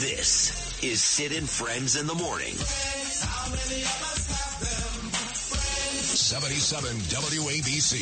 This is Sid and Friends in the Morning. 77 WABC.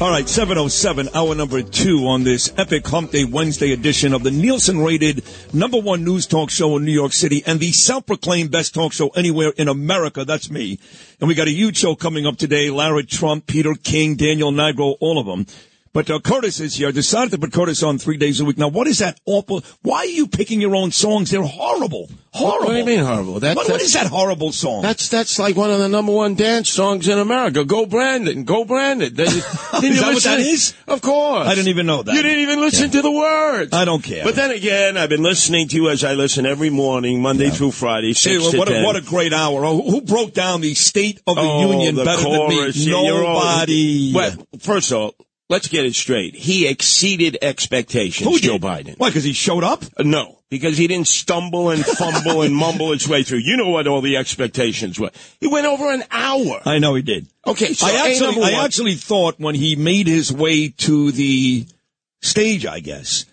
All right, 707, hour number two on this epic Hump Day Wednesday edition of the Nielsen rated number one news talk show in New York City and the self-proclaimed best talk show anywhere in America. That's me. And we got a huge show coming up today. Lara Trump, Peter King, Daniel Nigro, all of them. But uh, Curtis is here. I decided to put Curtis on three days a week. Now, what is that awful? Why are you picking your own songs? They're horrible. Horrible. What do you mean horrible? That, What- what is that horrible song? That's that's like one of the number one dance songs in America. Go Brandon, go Brandon. Did, you that what that is? Of course. I didn't even know that. You didn't even listen to the words. I don't care. But then again, I've been listening to you as I listen every morning, Monday through Friday, Hey, six well, to what, a, ten. what a great hour. Oh, who broke down the State of the Oh, Union the better chorus, than me? yeah, all- Nobody. Well, first of all, let's get it straight. He exceeded expectations. Who Joe did? Biden. Why, because he showed up? Uh, No, because he didn't stumble and fumble and mumble his way through. You know what all the expectations were. He went over an hour. I know he did. Okay, so I actually, I actually thought when he made his way to the stage, I guess,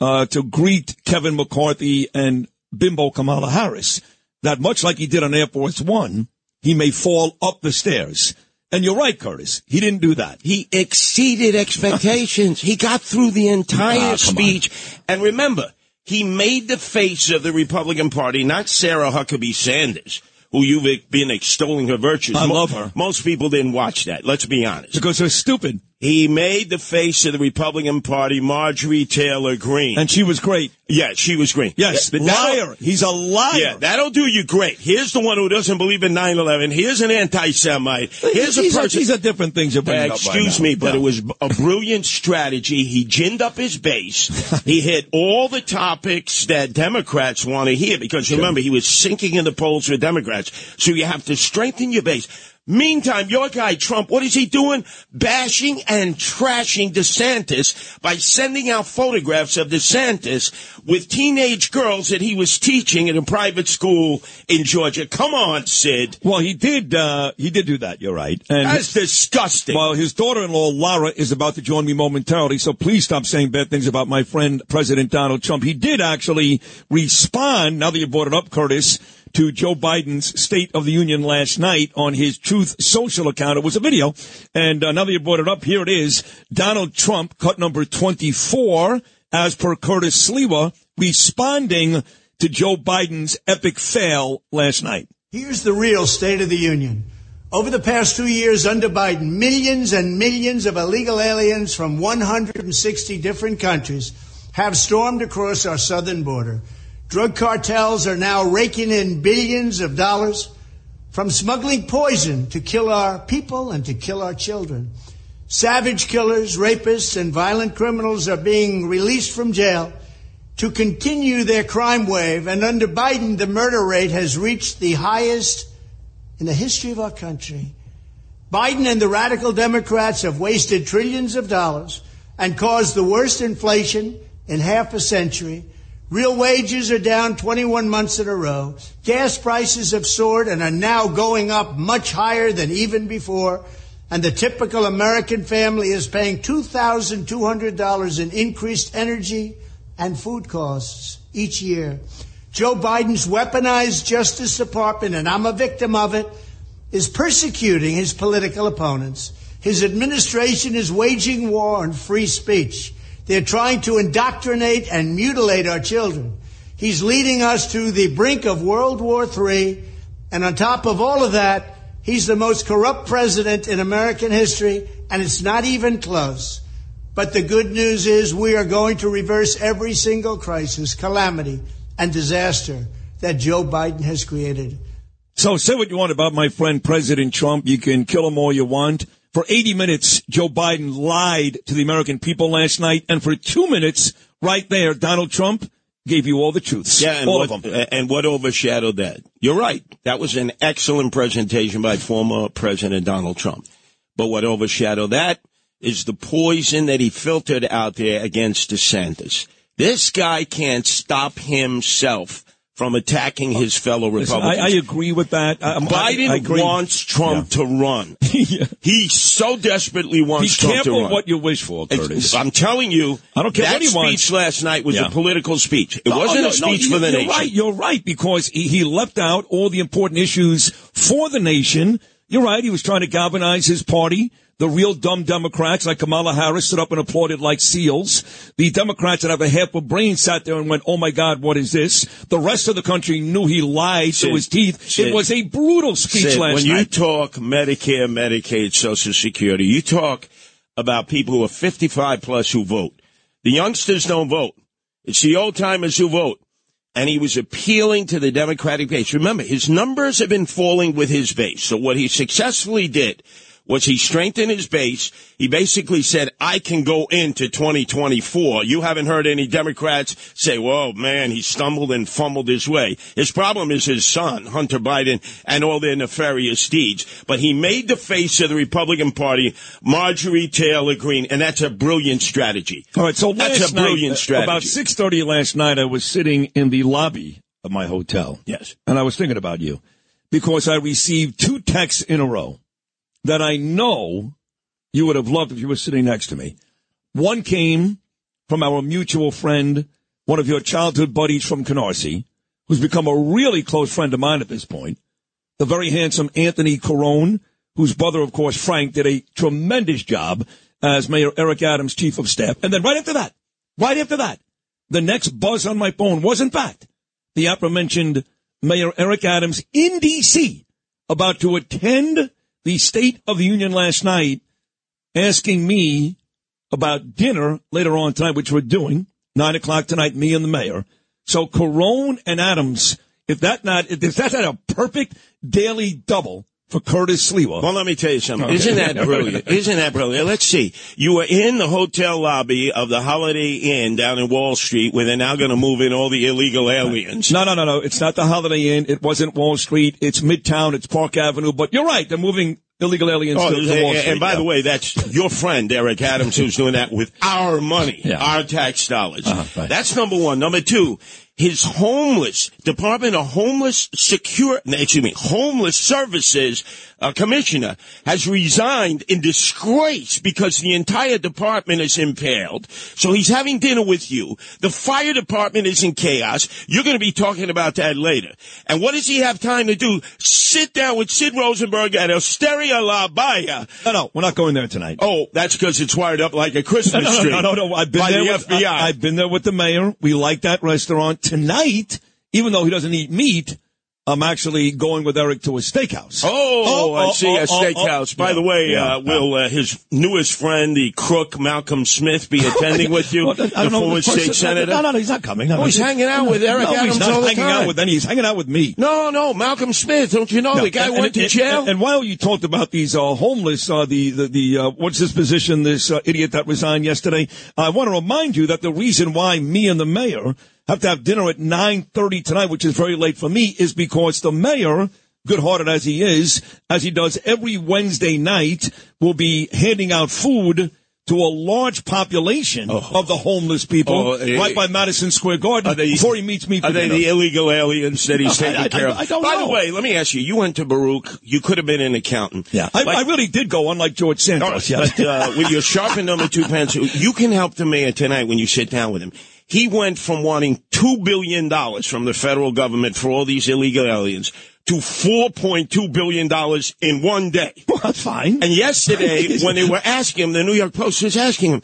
uh, to greet Kevin McCarthy and Bimbo Kamala Harris, that much like he did on Air Force One, he may fall up the stairs. And you're right, Curtis. He didn't do that. He exceeded expectations. he got through the Ah, entire on. speech. And remember, he made the face of the Republican Party, not Sarah Huckabee Sanders, who you've been extolling her virtues. I Mo- love her. Most people didn't watch that. Let's be honest. Because they're stupid. He made the face of the Republican Party, Marjorie Taylor Greene. And she was great. yeah, she was great. Yes, But liar. He's a liar. Yeah, that'll do you great. Here's the one who doesn't believe in 9-11. Here's an anti-Semite. Here's a these, are, person. these are different things you're bringing Uh, excuse me, but Yeah. it was a brilliant strategy. He ginned up his base. he hit all the topics that Democrats want to hear because remember, he was sinking in the polls for Democrats. So you have to strengthen your base. Meantime, your guy Trump, what is he doing? Bashing and trashing DeSantis by sending out photographs of DeSantis with teenage girls that he was teaching at a private school in Georgia. Come on, Sid. Well, he did. Uh, he did do that. You're right. And That's disgusting. Well, his daughter-in-law Lara is about to join me momentarily, so please stop saying bad things about my friend President Donald Trump. He did actually respond. Now that you brought it up, Curtis. To Joe Biden's State of the Union last night on his Truth Social account. It was a video. And uh, now that you brought it up, here it is. Donald Trump, cut number 24, as per Curtis Sliwa, responding to Joe Biden's epic fail last night. Here's the real State of the Union. Over the past two years under Biden, millions and millions of illegal aliens from 160 different countries have stormed across our southern border. Drug cartels are now raking in billions of dollars from smuggling poison to kill our people and to kill our children. Savage killers, rapists, and violent criminals are being released from jail to continue their crime wave. And under Biden, the murder rate has reached the highest in the history of our country. Biden and the radical Democrats have wasted trillions of dollars and caused the worst inflation in half a century. Real wages are down 21 months in a row. Gas prices have soared and are now going up much higher than even before. And the typical American family is paying $2,200 in increased energy and food costs each year. Joe Biden's weaponized Justice Department, and I'm a victim of it, is persecuting his political opponents. His administration is waging war on free speech. They're trying to indoctrinate and mutilate our children. He's leading us to the brink of World War III. And on top of all of that, he's the most corrupt president in American history, and it's not even close. But the good news is we are going to reverse every single crisis, calamity, and disaster that Joe Biden has created. So say what you want about my friend President Trump. You can kill him all you want. For 80 minutes, Joe Biden lied to the American people last night. And for two minutes, right there, Donald Trump gave you all the truths. Yeah, and all what, of them. and what overshadowed that? You're right. That was an excellent presentation by former President Donald Trump. But what overshadowed that is the poison that he filtered out there against DeSantis. This guy can't stop himself from attacking his fellow Listen, Republicans. I, I agree with that. Biden I, I wants Trump to run. Yeah. He so desperately Be wants Trump to careful run. what you wish for, Curtis. I'm telling you, I don't care that what he speech wants. last night was Yeah. a political speech. It No, oh, wasn't no, a speech no, for the you're nation. Right, you're right, because he, he left out all the important issues for the nation. You're right, he was trying to galvanize his party. The real dumb Democrats like Kamala Harris stood up and applauded like seals. The Democrats that have a half a brain sat there and went, oh my God, what is this? The rest of the country knew he lied Sid, to his teeth. Sid, it was a brutal speech Sid, last when you talk Medicare, Medicaid, Social Security, you talk about people who are 55 plus who vote. The youngsters don't vote. It's the old timers who vote. And he was appealing to the Democratic base. Remember, his numbers have been falling with his base. So what he successfully did was he strengthened his base. He basically said, I can go into 2024. You haven't heard any Democrats say, whoa, man, he stumbled and fumbled his way. His problem is his son, Hunter Biden, and all their nefarious deeds. But he made the face of the Republican Party Marjorie Taylor Greene, and that's a brilliant strategy. All right, so That's a brilliant night, uh, strategy. About six thirty last night, I was sitting in the lobby of my hotel. Yes. and I was thinking about you because I received two texts in a row that I know you would have loved if you were sitting next to me. One came from our mutual friend, one of your childhood buddies from Canarsie, who's become a really close friend of mine at this point. The very handsome Anthony Carone, whose brother, of course, Frank, did a tremendous job as Mayor Eric Adams' chief of staff. And then right after that, right after that, the next buzz on my phone was, in fact, the aforementioned Mayor Eric Adams in D.C. about to attend the State of the Union last night, asking me about dinner later on tonight, which we're doing, nine o'clock tonight, me and the mayor. So Carone and Adams, if that not, if that's not a perfect daily double for Curtis Sliwa. Well, let me tell you something. Okay. Isn't that brilliant? Isn't that brilliant? Let's see. You were in the hotel lobby of the Holiday Inn down in Wall Street where they're now going to move in all the illegal aliens. No, no, no, no. It's not the Holiday Inn. It wasn't Wall Street. It's Midtown. It's Park Avenue. But you're right. They're moving illegal aliens Oh, to, to Wall Street. and by yeah. the way, that's your friend Eric Adams who's doing that with our money, Yeah. our tax dollars. Uh-huh, right. That's number one. Number two, his homeless Department of Homeless Secure, excuse me, Homeless Services uh, Commissioner has resigned in disgrace because the entire department is impaled. So he's having dinner with you. The fire department is in chaos. You're going to be talking about that later. And what does he have time to do? Sit down with Sid Rosenberg at Osteria La Baia. no, no, we're not going there tonight. Oh, that's because it's wired up like a Christmas no, no, tree. no, no, no. I've been there. the with, FBI. I, have been there with the mayor. We like that restaurant tonight. Even though he doesn't eat meat, I'm actually going with Eric to a steakhouse. Oh, I oh, see oh, a oh, steakhouse. oh. By Yeah, the way, yeah, uh, will uh, his newest friend, the crook Malcolm Smith, be attending with you? Well, the former the state senator. No, no, no, he's not coming. No, Oh, no, he's hanging out with Eric Adams he's not all the hanging time. out with any. He's hanging out with me. No, no, Malcolm Smith. Don't you know No, the guy and- went and- to and- jail? And, and while you talked about these uh, homeless, uh, the the, the uh, what's his position? This uh, idiot that resigned yesterday. I want to remind you that the reason why me and the mayor have to have dinner at nine thirty tonight, which is very late for me, is because the mayor. Good-hearted as he is, as he does every Wednesday night, will be handing out food to a large population of the homeless people Oh, eh, right by Madison Square Garden Are they- before he meets me for Are they dinner. the illegal aliens that he's taking I- care I- of? I don't By know. the way, let me ask you. You went to Baruch. You could have been an accountant. yeah, I, Like- I really did go, unlike George Santos. yeah. But uh, with your sharpened number two pencil, you can help the mayor tonight when you sit down with him. He went from wanting two billion dollars from the federal government for all these illegal aliens to four point two billion dollars in one day. Well, that's fine. And yesterday, when they were asking him, the New York Post was asking him,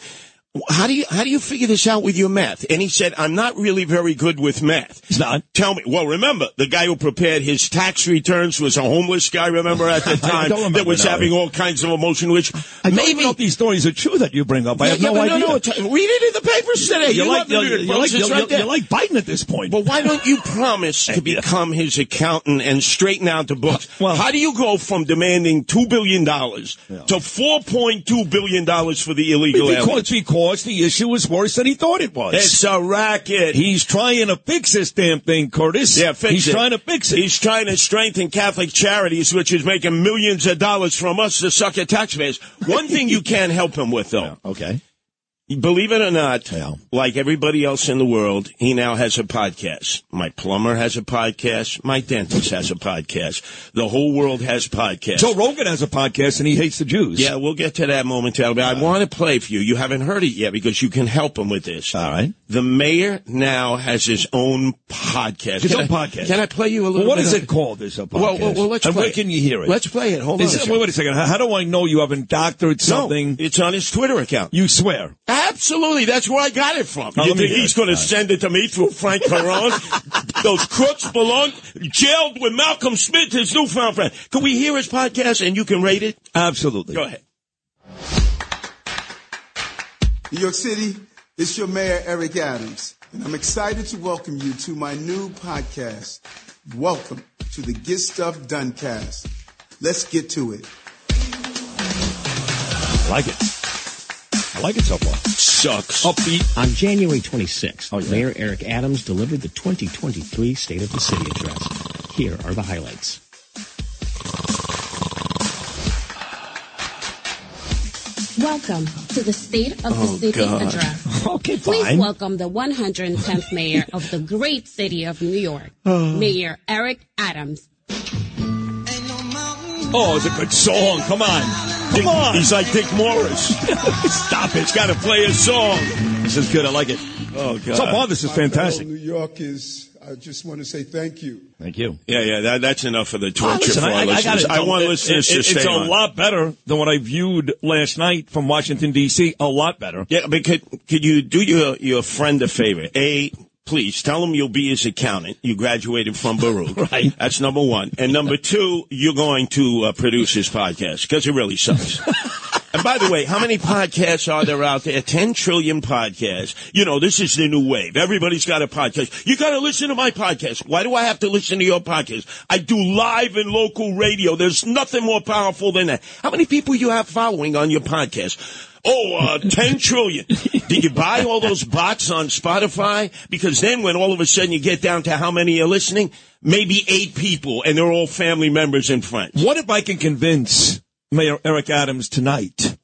How do you how do you figure this out with your math? And he said, I'm not really very good with math. He's not. Tell me. Well, remember the guy who prepared his tax returns was a homeless guy. Remember at the time that was now. having all kinds of emotion. Which I don't maybe know these stories are true that you bring up. I Yeah, have yeah, no idea. no, t- read it in the papers today. you, You like, love you, you, New you York like, you, right you, like Biden at this point. But why don't you promise to become his accountant and straighten out the books? Well- How do you go from demanding two billion dollars to four point two billion dollars for the illegal because, aliens? Because the issue was worse than he thought it was. It's a racket. He's trying to fix this damn thing, Curtis. yeah, fix He's it. trying to fix it. He's trying to strengthen Catholic Charities, which is making millions of dollars from us, the sucker taxpayers. One thing you can't help him with, though. okay. Believe it or not, Yeah. like everybody else in the world, he now has a podcast. My plumber has a podcast. My dentist has a podcast. The whole world has podcasts. Joe Rogan has a podcast and he hates the Jews. yeah, we'll get to that momentarily. But I uh. want to play for you. You haven't heard it yet because you can help him with this. All right. The mayor now has his own podcast. His Can own I- podcast. Can I play you a little Well, what bit is of it called, this podcast? Well, well, well, let's And play where it. can you hear it? Let's play it. Hold Is on. it- second. wait, wait a second. How, how do I know you haven't doctored something? No, it's on his Twitter account. you swear. Absolutely, that's where I got it from. Now, you think he's going to send it to me through Frank Carone? Those crooks belong jailed with Malcolm Smith, his newfound friend. Can we hear his podcast and you can rate it? Absolutely. Go ahead. New York City, it's your mayor, Eric Adams, and I'm excited to welcome you to my new podcast. Welcome to the Get Stuff Done cast. Let's get to it. I like it. I like it so far. Sucks. Upbeat. On January 26th, Oh, yeah. Mayor Eric Adams delivered the 2023 State of the City address. Here are the highlights. Welcome to the State of the oh, City God. Address. Okay, Please welcome the 110th Mayor of the great city of New York, oh. Mayor Eric Adams. Oh, it's a good song. Come on. Come on. He's like Dick Morris. Stop it. He's got to play a song. This is good. I like it. Oh, God. So far, this is fantastic. New York is, I just want to say thank you. Thank you. Yeah, yeah, that, that's enough of the Oh, torture listen, for our I, I, listeners. gotta I, want you, listeners it, to it, stay It's a on. lot better than what I viewed last night from Washington, D.C. A lot better. Yeah, but could, could you do your, your friend a favor? A, please tell him you'll be his accountant. You graduated from Baruch. Right. That's number one. And number two, you're going to uh, produce his podcast because it really sucks. and by the way, how many podcasts are there out there? 10 trillion podcasts. You know, this is the new wave. Everybody's got a podcast. You got to listen to my podcast. Why do I have to listen to your podcast? I do live and local radio. There's nothing more powerful than that. How many people you have following on your podcast? Oh, uh, 10 trillion. Did you buy all those bots on Spotify? Because then when all of a sudden you get down to how many are listening, maybe eight people and they're all family members and friends. What if I can convince Mayor Eric Adams tonight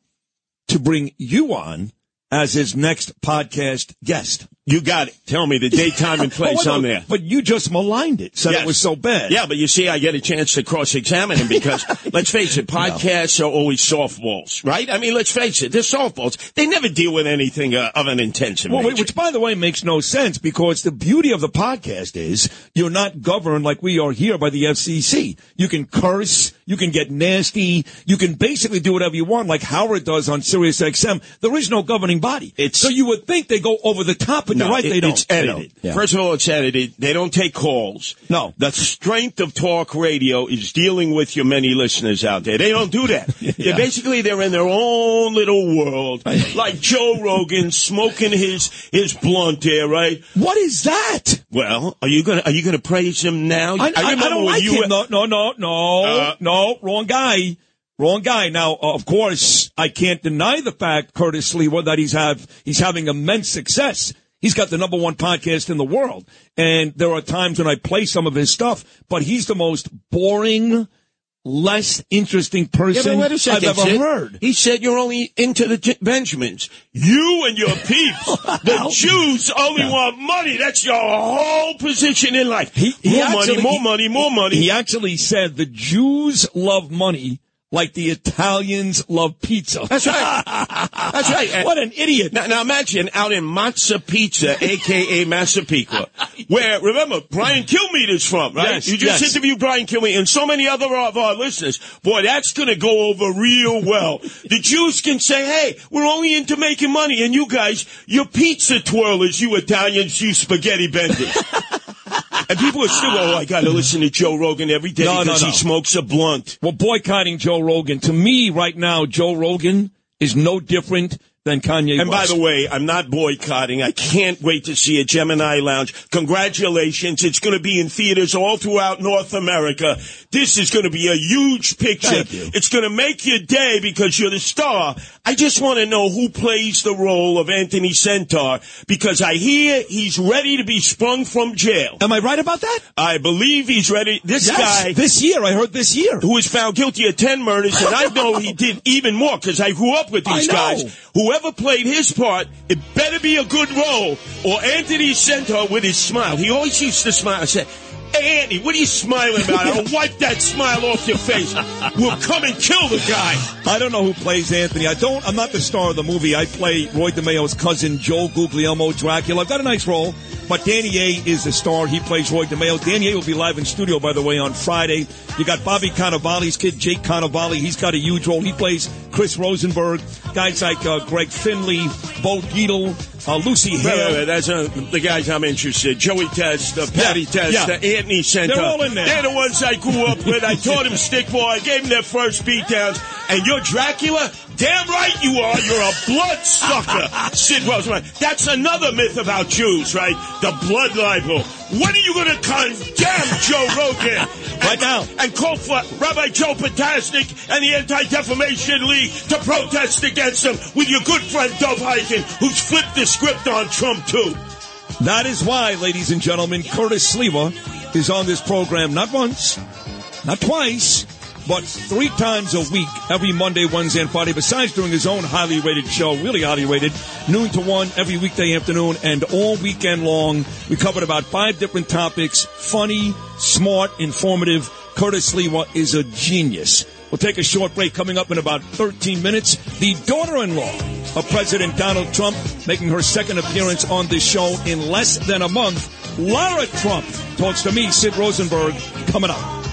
to bring you on as his next podcast guest? You got it. Tell me the date, time, and place on no, there. But you just maligned it, said Yes. it was so bad. Yeah, but you see, I get a chance to cross-examine him because, let's face it, podcasts are always softballs, right? I mean, let's face it, they're softballs. They never deal with anything uh, of an intensive Well, which, by the way, makes no sense because the beauty of the podcast is you're not governed like we are here by the FCC. You can curse, you can get nasty, you can basically do whatever you want, like Howard does on Sirius XM. There is no governing body. It's- so you would think they go over the top, but No, you're right, it- they don't. It's edited. don't. Yeah. First of all, it's edited. They don't take calls. No. The strength of talk radio is dealing with your many listeners out there. They don't do that. yeah. Basically, they're in their own little world, like Joe Rogan smoking his his blunt there, right? what is that? Well, are you gonna are you gonna praise him now? I, I, I remember don't like you him. No, no, no, no, Uh, no, wrong guy. Wrong guy. Now, of course, I can't deny the fact, Curtis Sliwa, that he's have he's having immense success. He's got the number one podcast in the world, and there are times when I play some of his stuff, but he's the most boring, less interesting person a second. I've ever Sid. heard. He said you're only into the J- Benjamins. You and your peeps. the Jews only want money. That's your whole position in life. He- he more actually- money, more he- money, more money. He actually said the Jews love money like the Italians love pizza. That's right. That's right. what an idiot. Now, now imagine out in Mazza Pizza, aka Massapequa, where, remember, Brian mm. Kilmeade is from, right? Yes, you just yes. interviewed Brian Kilmeade and so many other of our listeners. Boy, that's going to go over real well. the Jews can say, hey, we're only into making money, and you guys, you're pizza twirlers, you Italians, you spaghetti benders. And people are still, oh, I got to listen to Joe Rogan every day No, no, because no. he smokes a blunt. We're boycotting Joe Rogan. To me, right now, Joe Rogan is no different than Kanye And by the way, I'm not boycotting. I can't wait to see a Gemini Lounge. Congratulations. It's going to be in theaters all throughout North America. This is going to be a huge picture. Thank you. It's going to make your day because you're the star. I just want to know who plays the role of Anthony Senter because I hear he's ready to be sprung from jail. Am I right about that? I believe he's ready. This Yes, guy this year. I heard this year. who was found guilty of 10 murders, and I know he did even more because I grew up with these guys. Whoever played his part, it better be a good role, or Anthony Senter with his smile. He always used to smile and say, Hey, Andy, what are you smiling about? I'll wipe that smile off your face. We'll come and kill the guy. I don't know who plays Anthony. I don't. I'm not the star of the movie. I play Roy DeMeo's cousin, Joe Guglielmo Dracula. I've got a nice role, but Danny A is the star. He plays Roy DeMeo. Danny A will be live in studio, by the way, on Friday. You got Bobby Cannavale's kid, Jake Cannavale. He's got a huge role. He plays Chris Rosenberg. Guys like uh, Greg Finley, Bo Dietl, uh, Lucy Wait, wait, Hale. wait, that's uh, the guys I'm interested. Joey Test, uh, Patty Yeah, Test, yeah. uh, Anthony Senter. They're all in there. They're the ones I grew up with. I taught them stick ball. I gave them their first beatdowns. And you're Dracula? Damn right you are. You're a blood sucker, Sid Rosenberg. That's another myth about Jews, right? The blood libel. When are you going to condemn Joe Rogan? Right now. And call for Rabbi Joe Potasnik and the Anti-Defamation League to protest against him with your good friend Dov Hikind, who's flipped the script on Trump, too. That is why, ladies and gentlemen, Curtis Sliwa is on this program not once, not twice, but three times a week, every Monday, Wednesday, and Friday, besides doing his own highly rated show, really highly rated, noon to one every weekday afternoon and all weekend long. We covered about five different topics, funny, smart, informative. Curtis Sliwa is a genius. We'll take a short break coming up in about 13 minutes. The daughter-in-law of President Donald Trump making her second appearance on this show in less than a month. Lara Trump talks to me, Sid Rosenberg, coming up.